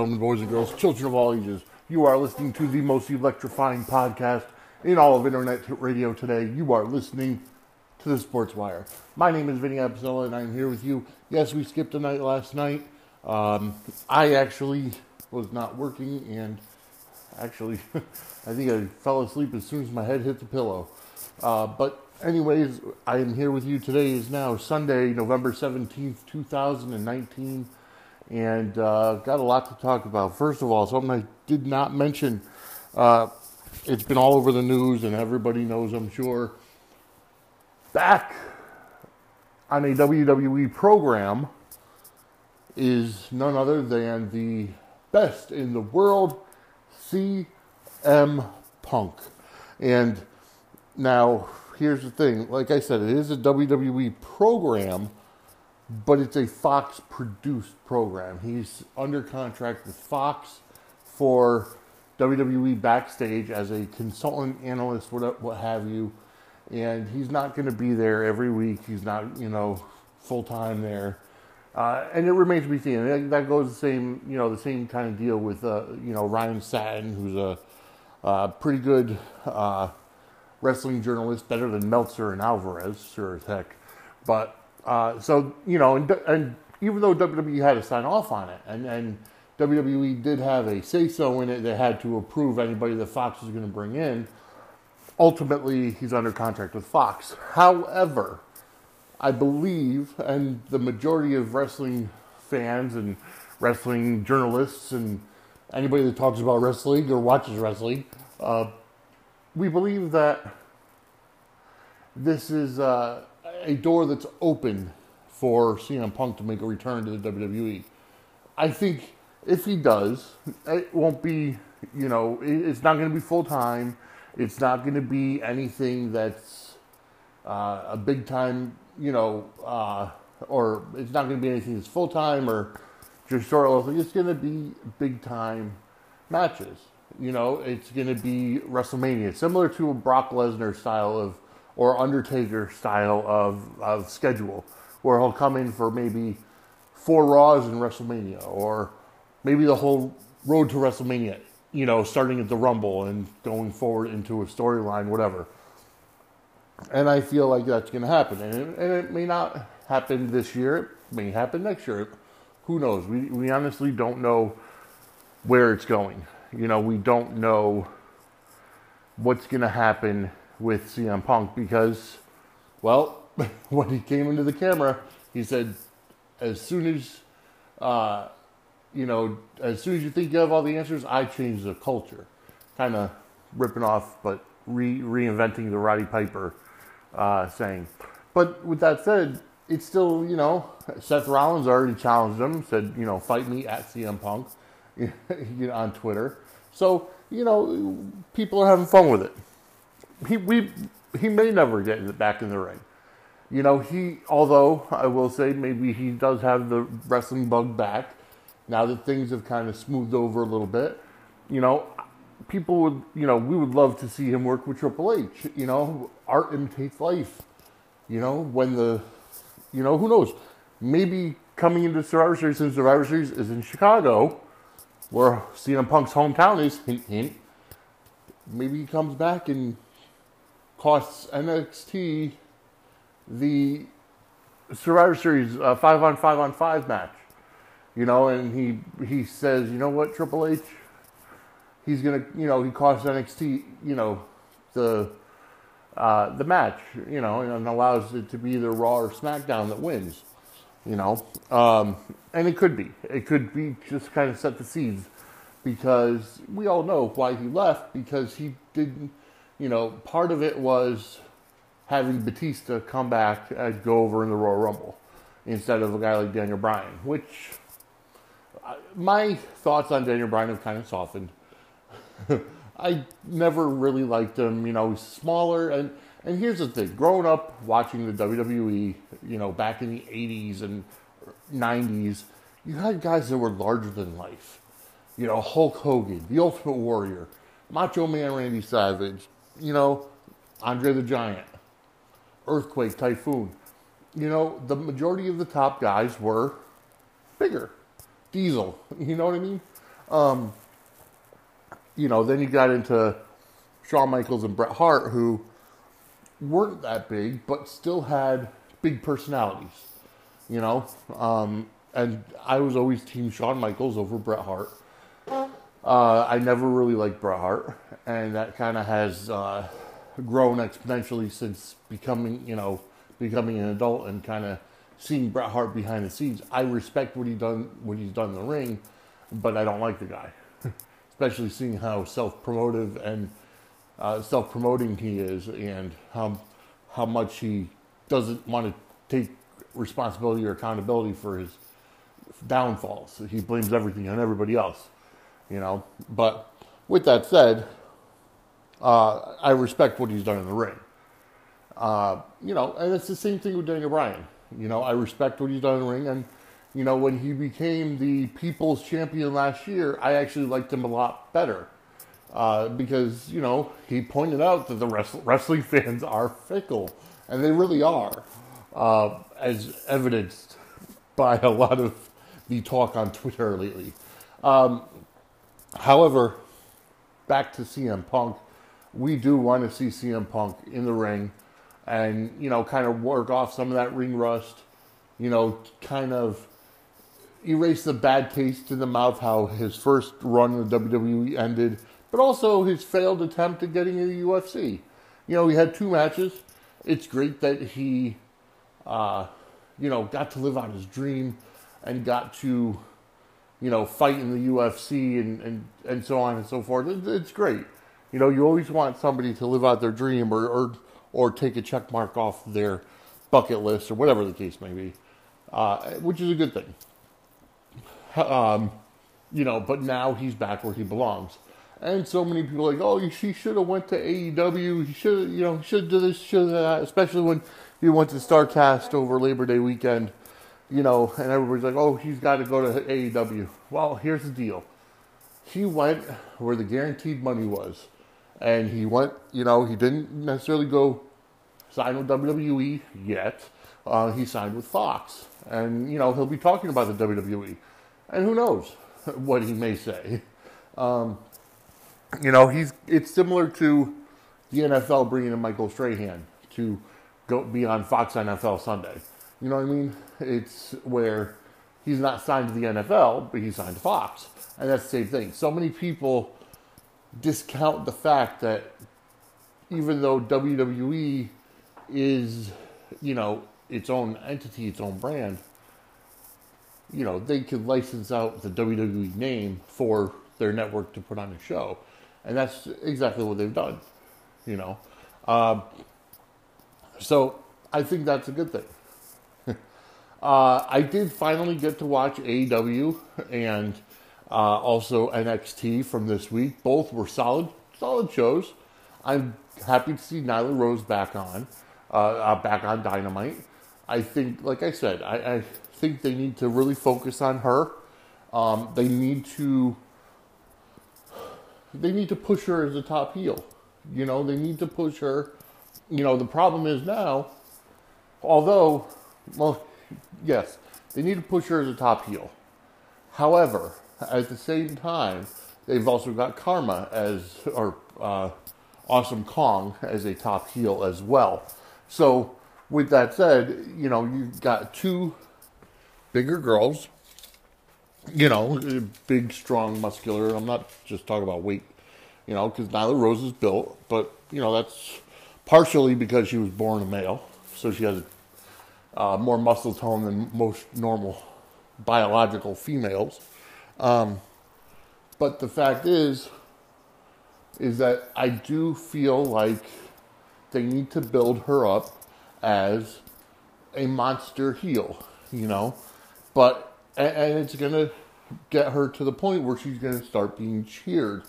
Gentlemen, boys and girls, children of all ages, you are listening to the most electrifying podcast in all of internet radio today. You are listening to the Sports Wire. My name is Vinny Apicella, and I'm here with you. Yes, we skipped a night last night. Um, I actually was not working, and actually, I think I fell asleep as soon as my head hit the pillow. Uh, but anyways, I am here with you today. Is now Sunday, November seventeenth, two thousand and uh, got a lot to talk about. First of all, something I did not mention. Uh, it's been all over the news, and everybody knows, I'm sure. Back on a WWE program is none other than the best in the world, CM Punk. And now, here's the thing like I said, it is a WWE program, but it's a Fox produced program. He's under contract with Fox for WWE backstage as a consultant analyst, what, what have you. And he's not going to be there every week. He's not, you know, full time there. Uh, and it remains to be seen. That goes the same, you know, the same kind of deal with, uh, you know, Ryan Satin, who's a uh, pretty good uh, wrestling journalist, better than Meltzer and Alvarez, sure as heck. But uh, so you know, and, and, even though WWE had to sign off on it, and, and WWE did have a say so in it, they had to approve anybody that Fox was going to bring in. Ultimately, he's under contract with Fox. However, I believe, and the majority of wrestling fans and wrestling journalists and anybody that talks about wrestling or watches wrestling, uh, we believe that this is uh, a door that's open for CM Punk to make a return to the WWE. I think if he does, it won't be, you know, it's not going to be full time. It's not going to be anything that's uh, a big time, you know, uh, or it's not going to be anything that's full time or just short. It's going to be big time matches. You know, it's going to be WrestleMania, similar to a Brock Lesnar style of, or Undertaker style of, of schedule, where he'll come in for maybe four Raws in WrestleMania, or maybe the whole road to WrestleMania, you know, starting at the Rumble and going forward into a storyline, whatever. And I feel like that's going to happen. And it, and it, may not happen this year, it may happen next year. Who knows? We, we honestly don't know where it's going. You know, we don't know what's going to happen with CM Punk because, well, when he came into the camera, he said, as soon as, uh, you know, as soon as you think you have all the answers, I change the culture. Kind of ripping off, but re- reinventing the Roddy Piper uh, saying. But with that said, it's still, you know, Seth Rollins already challenged him, said, you know, fight me at CM Punk. you know, on Twitter. So you know, people are having fun with it. He we he may never get back in the ring. You know, he although I will say maybe he does have the wrestling bug back now that things have kind of smoothed over a little bit. You know, people would you know we would love to see him work with Triple H. You know, art imitates life. You know, when the you know who knows maybe coming into Survivor Series since Survivor Series is in Chicago where CM Punk's hometown is, hint, hint, maybe he comes back and costs NXT the Survivor Series uh, five on five on five match. You know, and he he says, you know what, Triple H, he's gonna, you know, he costs NXT, you know, the uh, the match, you know, and allows it to be either Raw or SmackDown that wins you know. Um, and it could be. It could be just kind of set the seeds because we all know why he left because he didn't, you know, part of it was having Batista come back and go over in the Royal Rumble instead of a guy like Daniel Bryan, which uh, my thoughts on Daniel Bryan have kind of softened. I never really liked him, you know, he's smaller and and here's the thing: growing up watching the WWE, you know, back in the '80s and '90s, you had guys that were larger than life. You know, Hulk Hogan, the Ultimate Warrior, Macho Man Randy Savage, you know, Andre the Giant, Earthquake, Typhoon. You know, the majority of the top guys were bigger. Diesel. You know what I mean? Um, you know, then you got into Shawn Michaels and Bret Hart, who weren't that big, but still had big personalities. You know, um, and I was always Team Shawn Michaels over Bret Hart. Uh, I never really liked Bret Hart, and that kind of has uh, grown exponentially since becoming, you know, becoming an adult and kind of seeing Bret Hart behind the scenes. I respect what he done, what he's done in the ring, but I don't like the guy, especially seeing how self-promotive and uh, self-promoting he is, and how how much he doesn't want to take responsibility or accountability for his downfalls. He blames everything on everybody else, you know. But with that said, uh, I respect what he's done in the ring. Uh, you know, and it's the same thing with Daniel Bryan. You know, I respect what he's done in the ring, and you know, when he became the People's Champion last year, I actually liked him a lot better uh, because you know he pointed out that the wrestling fans are fickle, and they really are, uh, as evidenced by a lot of the talk on Twitter lately. Um, however, back to CM Punk, we do want to see CM Punk in the ring, and you know, kind of work off some of that ring rust. You know, kind of erase the bad taste in the mouth how his first run in the WWE ended but also his failed attempt at getting into the UFC. You know, he had two matches. It's great that he, uh, you know, got to live out his dream and got to, you know, fight in the UFC and, and, and so on and so forth. It's great. You know, you always want somebody to live out their dream or, or, or take a check mark off their bucket list or whatever the case may be, uh, which is a good thing. Um, you know, but now he's back where he belongs. And so many people like, oh, he should have went to AEW. He should, you know, should do this, should that. Especially when he went to Starrcast over Labor Day weekend, you know, and everybody's like, oh, he's got to go to AEW. Well, here's the deal. He went where the guaranteed money was, and he went. You know, he didn't necessarily go sign with WWE yet. Uh, he signed with Fox, and you know he'll be talking about the WWE, and who knows what he may say. Um, you know, he's it's similar to the NFL bringing in Michael Strahan to go be on Fox NFL Sunday. You know what I mean? It's where he's not signed to the NFL, but he's signed to Fox, and that's the same thing. So many people discount the fact that even though WWE is, you know, its own entity, its own brand, you know, they could license out the WWE name for their network to put on a show and that's exactly what they've done. You know, um, so I think that's a good thing. Uh, I did finally get to watch AEW and uh, also NXT from this week. Both were solid, solid shows. I'm happy to see Nyla Rose back on, uh, uh back on Dynamite. I think, like I said, I, I think they need to really focus on her. Um, they need to they need to push her as a top heel. You know, they need to push her. You know, the problem is now, although, well, yes, they need to push her as a top heel. However, at the same time, they've also got Kharma as, or uh, Awesome Kong as a top heel as well. So, with that said, you know, you've got two bigger girls you know, big, strong, muscular. I'm not just talking about weight, you know, because Nyla Rose is built, but, you know, that's partially because she was born a male, so she has uh, more muscle tone than most normal biological females. Um, but the fact is, is that I do feel like they need to build her up as a monster heel, you know, but and, and it's to get her to the point where she's to start being cheered,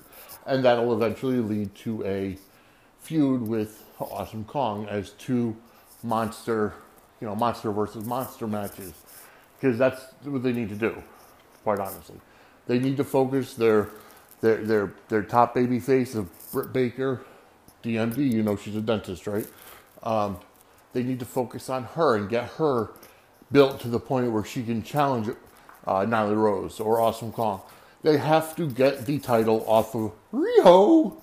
and that'll eventually lead to a feud with Awesome Kong as two monster, you know, monster versus monster matches, because that's what they need to do. Quite honestly, they need to focus their their their their top baby face of Britt Baker, DMD. You know, she's a dentist, right? Um, they need to focus on her and get her built to the point where she can challenge uh, Nyla Rose or Awesome Kong. They have to get the title off of Riho,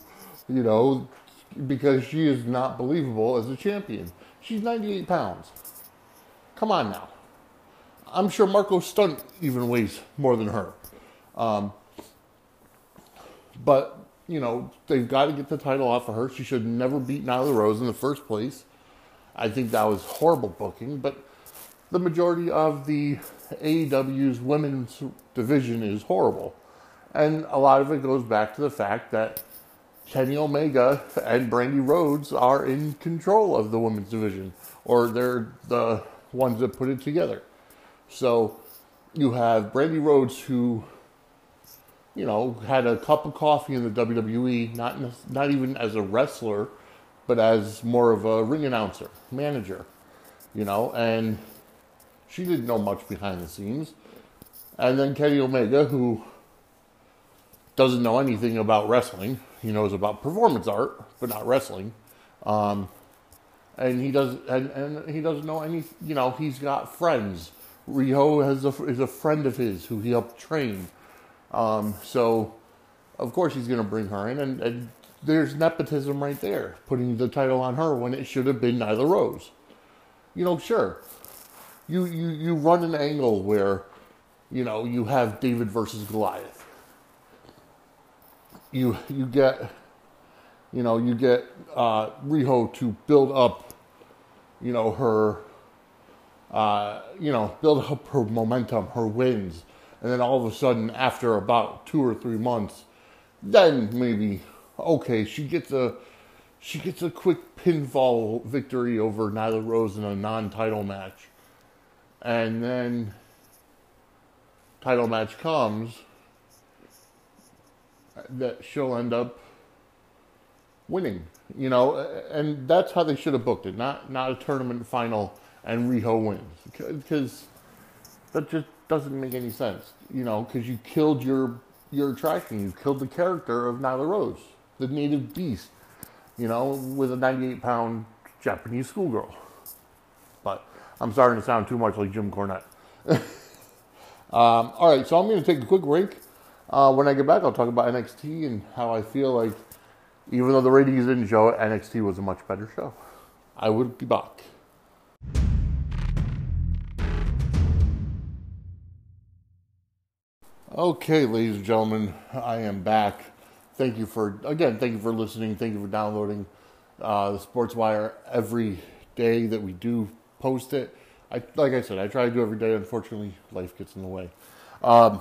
you know, because she is not believable as a champion. She's 98 pounds. Come on now. I'm sure Marko Stunt even weighs more than her. Um, but, you know, they've got to get the title off of her. She should never beat Nyla Rose in the first place. I think that was horrible booking, but the majority of the AEW's women's division is horrible. And a lot of it goes back to the fact that Kenny Omega and Brandi Rhodes are in control of the women's division, or they're the ones that put it together. So you have Brandi Rhodes, who, you know, had a cup of coffee in the WWE, not not even as a wrestler, but as more of a ring announcer, manager, you know, and she didn't know much behind the scenes. And then Kenny Omega, who doesn't know anything about wrestling, he knows about performance art, but not wrestling. Um, and he does, and, and he doesn't know any. You know, he's got friends. Riho has a, is a friend of his who he helped train. Um, so, of course, he's going to bring her in, and, and there's nepotism right there, putting the title on her when it should have been Nyla Rose. You know, sure, you you you run an angle where, you know, you have David versus Goliath. You you get, you know, you get uh, Riho to build up, you know, her, uh, you know, build up her momentum, her wins, and then all of a sudden, after about two or three months, then maybe okay, she gets a she gets a quick pinfall victory over Nyla Rose in a non-title match, and then title match comes that she'll end up winning. You know, and that's how they should have booked it. Not not a tournament final and Riho wins because that just doesn't make any sense. You know, because you killed your your attraction. You killed the character of Nyla Rose the native beast, you know, with a 98 pound Japanese schoolgirl. But I'm starting to sound too much like Jim Cornette. um, all right, so I'm going to take a quick break. Uh, when I get back, I'll talk about NXT and how I feel like, even though the ratings didn't show it, NXT was a much better show. I will be back. Okay, ladies and gentlemen, I am back. Thank you for again thank you for listening. Thank you for downloading uh, the sports wire every day that we do post it. I like i said i try to do every day. Unfortunately life gets in the way. Um,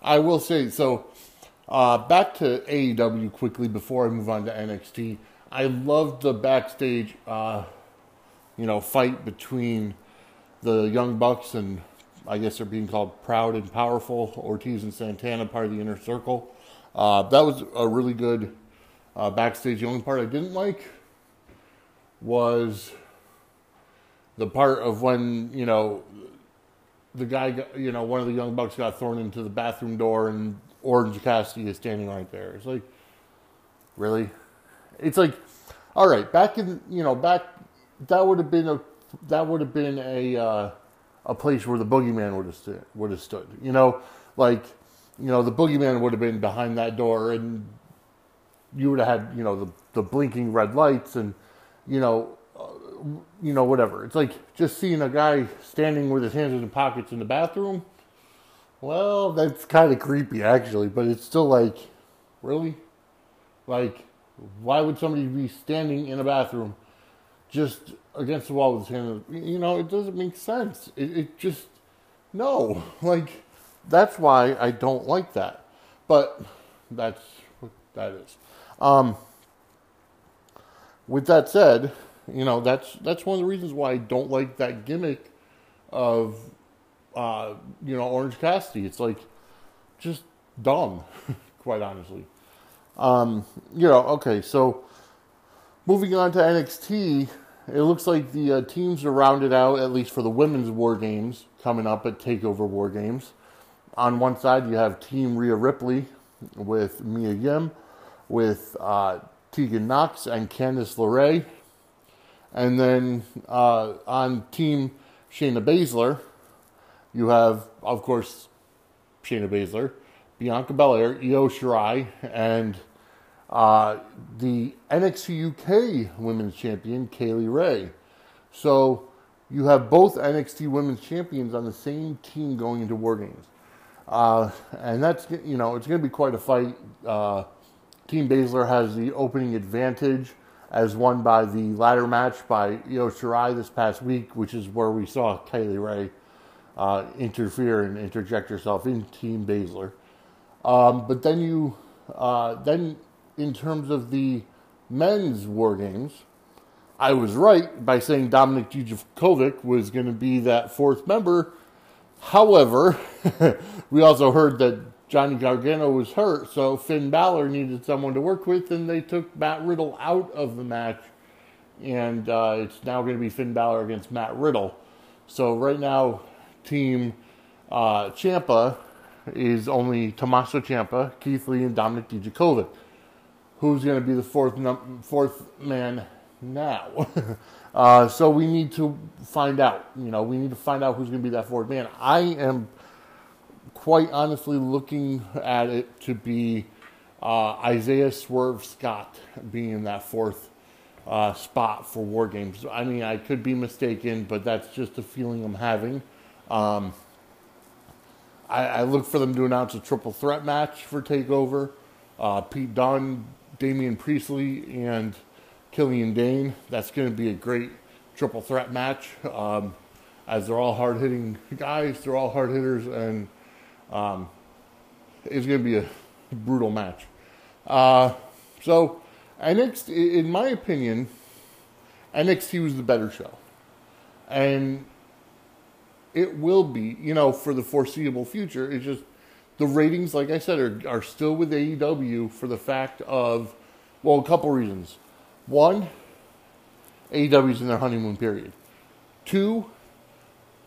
i will say so uh, back to aew quickly before i move on to nxt i loved the backstage uh, you know fight between the young bucks and i guess they're being called proud and powerful ortiz and santana part of the inner circle uh, that was a really good uh, backstage. The only part I didn't like was the part of when you know the guy, got, you know, one of the young bucks got thrown into the bathroom door, and Orange Cassidy is standing right there. It's like, really? It's like, all right, back in you know back that would have been a that would have been a uh, a place where the boogeyman would have stood would have stood. You know, like you know, the boogeyman would have been behind that door and you would have had, you know, the, the blinking red lights and, you know, uh, you know, whatever. It's like just seeing a guy standing with his hands in his pockets in the bathroom. Well, that's kind of creepy, actually, but it's still like, really? Like, why would somebody be standing in a bathroom just against the wall with his hand? You know, it doesn't make sense. It, it just, no. Like, that's why I don't like that. But that's what that is. Um, with that said, you know that's that's one of the reasons why I don't like that gimmick of uh, you know Orange Cassidy. It's like just dumb, quite honestly. Um, you know, okay, so moving on to NXT, it looks like the uh, teams are rounded out at least for the women's War Games coming up at Takeover War Games on one side, you have Team Rhea Ripley with Mia Yim, with uh, Tegan Nox and Candice LeRae. And then uh, on Team Shayna Baszler, you have, of course, Shayna Baszler, Bianca Belair, Io Shirai, and uh, the NXT UK Women's Champion, Kay Lee Ray. So you have both NXT Women's Champions on the same team going into War Games. Uh, and that's, you know, it's going to be quite a fight. Uh, Team Baszler has the opening advantage as won by the ladder match by Io Shirai this past week, which is where we saw Kay Lee Ray uh, interfere and interject yourself in Team Baszler. Um, but then you, uh, then in terms of the men's war games, I was right by saying Dominik Dijakovic was going to be that fourth member. However, we also heard that Johnny Gargano was hurt, so Finn Balor needed someone to work with, and they took Matt Riddle out of the match. And uh, it's now going to be Finn Balor against Matt Riddle. So right now, Team uh, Ciampa is only Tommaso Ciampa, Keith Lee, and Dominik Dijakovic. Who's going to be the fourth num- fourth man now? uh, so we need to find out. You know, we need to find out who's going to be that fourth man. I am quite honestly looking at it to be uh, Isaiah Swerve Scott being in that fourth uh, spot for War Games. I mean, I could be mistaken, but that's just a feeling I'm having. Um, I, I, look for them to announce a triple threat match for Takeover. Uh, Pete Dunne, Damian Priestley, and Killian Dain. That's going to be a great triple threat match. Um, as they're all hard hitting guys, they're all hard hitters, and um, it's going to be a brutal match. Uh, so, NXT, in my opinion, NXT was the better show. And it will be, you know, for the foreseeable future. It's just the ratings, like I said, are, are still with AEW for the fact of, well, a couple reasons. One, AEW's in their honeymoon period. Two,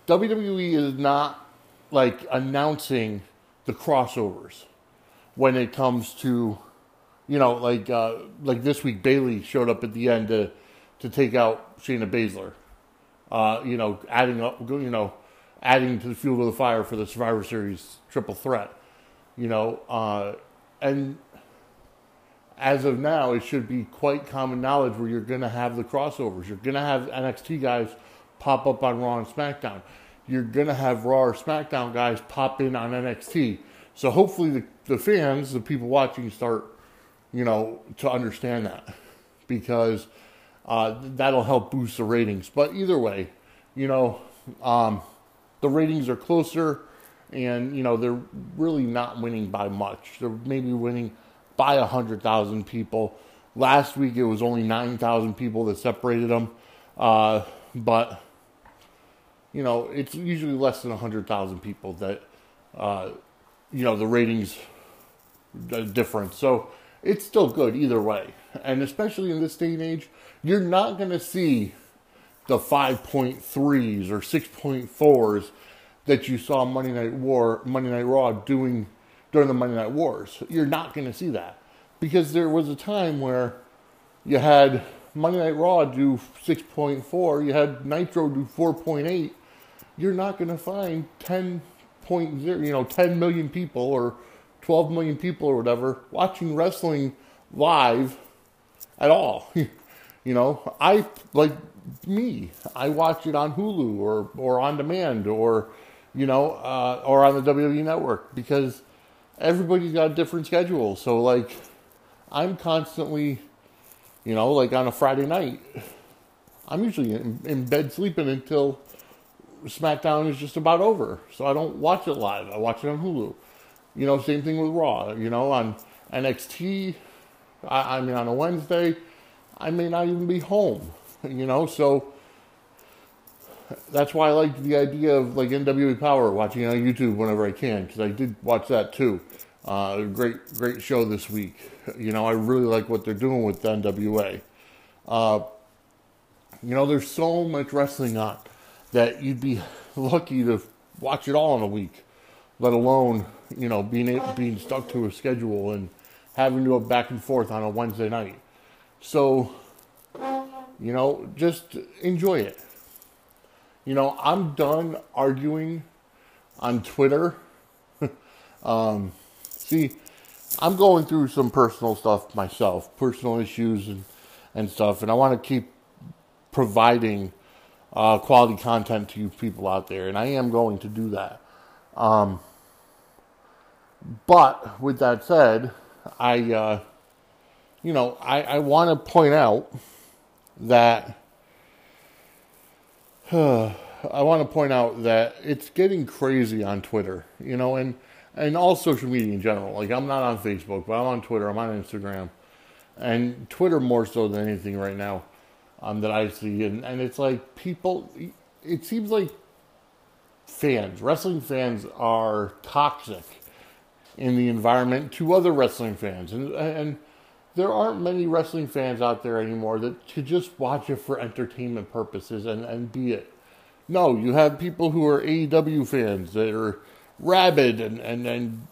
WWE is not like announcing the crossovers when it comes to, you know, like uh, like this week Bayley showed up at the end to to take out Shayna Baszler. Uh, you know, adding up, you know, adding to the fuel to the fire for the Survivor Series triple threat. You know, uh, and as of now, it should be quite common knowledge where you're going to have the crossovers. You're going to have NXT guys pop up on Raw and SmackDown you're going to have Raw or SmackDown guys pop in on NXT. So hopefully the, the fans, the people watching, start, you know, to understand that because uh, that'll help boost the ratings. But either way, you know, um, the ratings are closer and, you know, they're really not winning by much. They're maybe winning by 100,000 people. Last week it was only 9,000 people that separated them. Uh, but you know, it's usually less than 100,000 people that, uh, you know, the ratings difference. So it's still good either way. And especially in this day and age, you're not going to see the 5.3s or 6.4s that you saw Monday Night War, Monday Night Raw doing during the Monday Night Wars. You're not going to see that because there was a time where you had Monday Night Raw do 6.4, you had Nitro do 4.8, you're not going to find 10.0, you know, 10 million people or 12 million people or whatever watching wrestling live at all. you know, I like me. I watch it on Hulu or or on demand or you know uh, or on the WWE network because everybody's got a different schedule. So like, I'm constantly, you know, like on a Friday night, I'm usually in, in bed sleeping until SmackDown is just about over, so I don't watch it live. I watch it on Hulu. You know, same thing with Raw. You know, on NXT, I, I mean, on a Wednesday, I may not even be home. You know, so that's why I like the idea of like NWA Power watching on YouTube whenever I can because I did watch that too. Uh, great, great show this week. You know, I really like what they're doing with the NWA. Uh, you know, there's so much wrestling on that you'd be lucky to watch it all in a week, let alone you know being being stuck to a schedule and having to go back and forth on a Wednesday night. So, you know, just enjoy it. You know, I'm done arguing on Twitter. um, see, I'm going through some personal stuff myself, personal issues and, and stuff, and I want to keep providing uh, quality content to you people out there, and I am going to do that. Um, but with that said, I, uh, you know, I, I want to point out that I want to point out that it's getting crazy on Twitter, you know, and and all social media in general. Like I'm not on Facebook, but I'm on Twitter. I'm on Instagram, and Twitter more so than anything right now um, that I see. And and it's like people. It seems like fans, wrestling fans, are toxic in the environment to other wrestling fans, and and there aren't many wrestling fans out there anymore that to just watch it for entertainment purposes and and be it. No, you have people who are AEW fans that are rabid and, and, and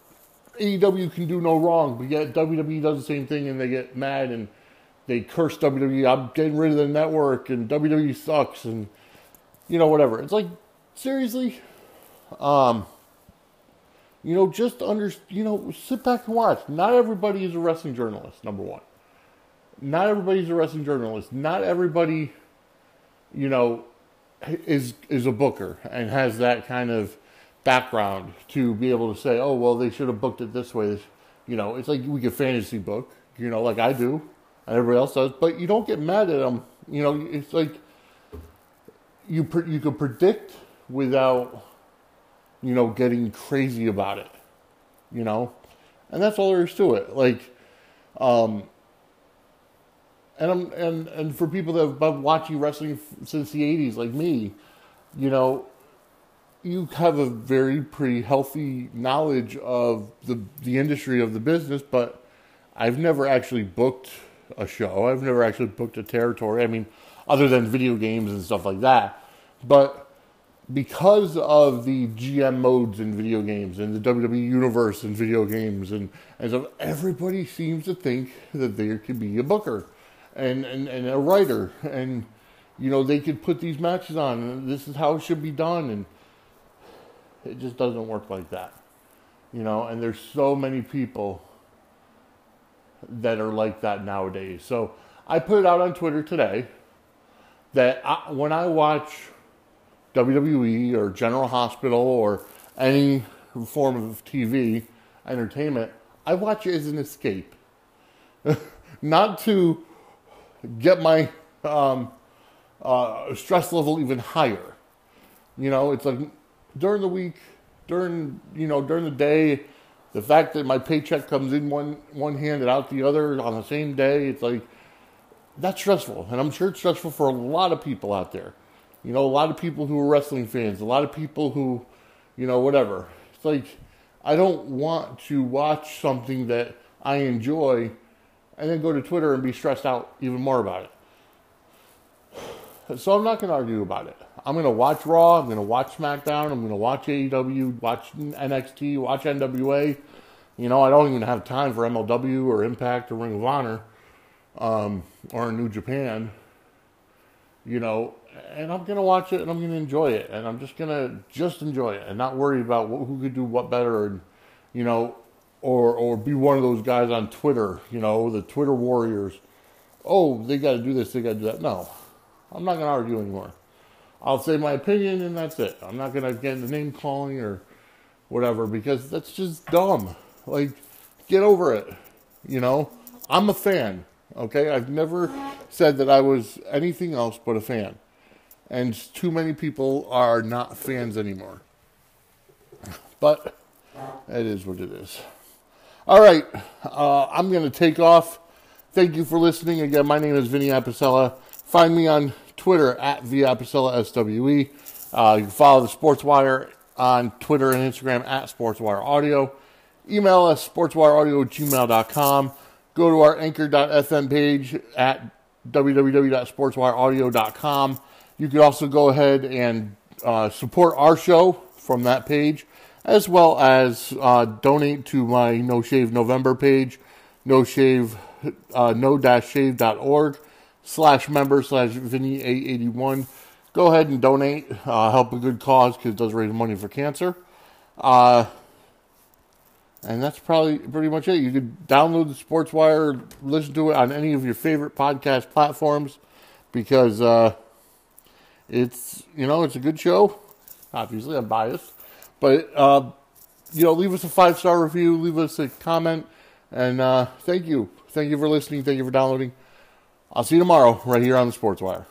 AEW can do no wrong, but yet WWE does the same thing and they get mad and they curse WWE. I'm getting rid of the network and WWE sucks and you know whatever. It's like seriously, um, you know, just under you know, sit back and watch. Not everybody is a wrestling journalist. Number one, not everybody's a wrestling journalist. Not everybody, you know, is is a booker and has that kind of background to be able to say, oh, well, they should have booked it this way. You know, it's like we get fantasy book, you know, like I do, and everybody else does, but you don't get mad at them. You know, it's like you you can predict without, you know, getting crazy about it. You know, and that's all there is to it. Like, um, and I'm and and for people that have been watching wrestling since the '80s, like me, you know, you have a very pretty healthy knowledge of the the industry of the business, but I've never actually booked a show. I've never actually booked a territory. I mean, other than video games and stuff like that. But because of the GM modes in video games and the WWE universe in video games and, and so everybody seems to think that there could be a booker and, and, and a writer and you know they could put these matches on and this is how it should be done and it just doesn't work like that. You know, and there's so many people that are like that nowadays. So I put it out on Twitter today that I, when I watch WWE or General Hospital or any form of TV entertainment, I watch it as an escape, not to get my um, uh, stress level even higher. You know, it's like during the week, during you know during the day, the fact that my paycheck comes in one one hand and out the other on the same day, it's like that's stressful, and I'm sure it's stressful for a lot of people out there. You know, a lot of people who are wrestling fans, a lot of people who, you know, whatever. It's like I don't want to watch something that I enjoy and then go to Twitter and be stressed out even more about it. So I'm not going to argue about it. I'm going to watch Raw. I'm going to watch SmackDown. I'm going to watch AEW, watch NXT, watch NWA. You know, I don't even have time for MLW or Impact or Ring of Honor um, or New Japan. You know, and I'm to watch it and I'm to enjoy it. And I'm just to just enjoy it and not worry about who could do what better and, you know, or, or be one of those guys on Twitter, you know, the Twitter warriors. Oh, they got to do this, they got to do that. No, I'm not to argue anymore. I'll say my opinion and that's it. I'm not to get into name calling or whatever because that's just dumb. Like, get over it. You know, I'm a fan. Okay, I've never said that I was anything else but a fan, and too many people are not fans anymore. But it is what it is. All right, uh, I'm going to take off. Thank you for listening. Again, my name is Vinny Apicella. Find me on Twitter at Viapicella SWE. Uh, you can follow the Sports Wire on Twitter and Instagram at SportsWire Audio. Email us sportswireaudio gmail.com. Go to our anchor.fm page at www.sportswireaudio.com. You can also go ahead and uh, support our show from that page, as well as uh, donate to my No Shave November page, no shave, uh, no-shave.org slash member slash Vinny881. Go ahead and donate. Uh, help a good cause because it does raise money for cancer. Uh, and that's probably pretty much it. You could download the Sports Wire, listen to it on any of your favorite podcast platforms because uh, it's you know it's a good show. Obviously, I'm biased, but uh, you know, leave us a five star review, leave us a comment, and uh, thank you, thank you for listening, thank you for downloading. I'll see you tomorrow right here on the Sports Wire.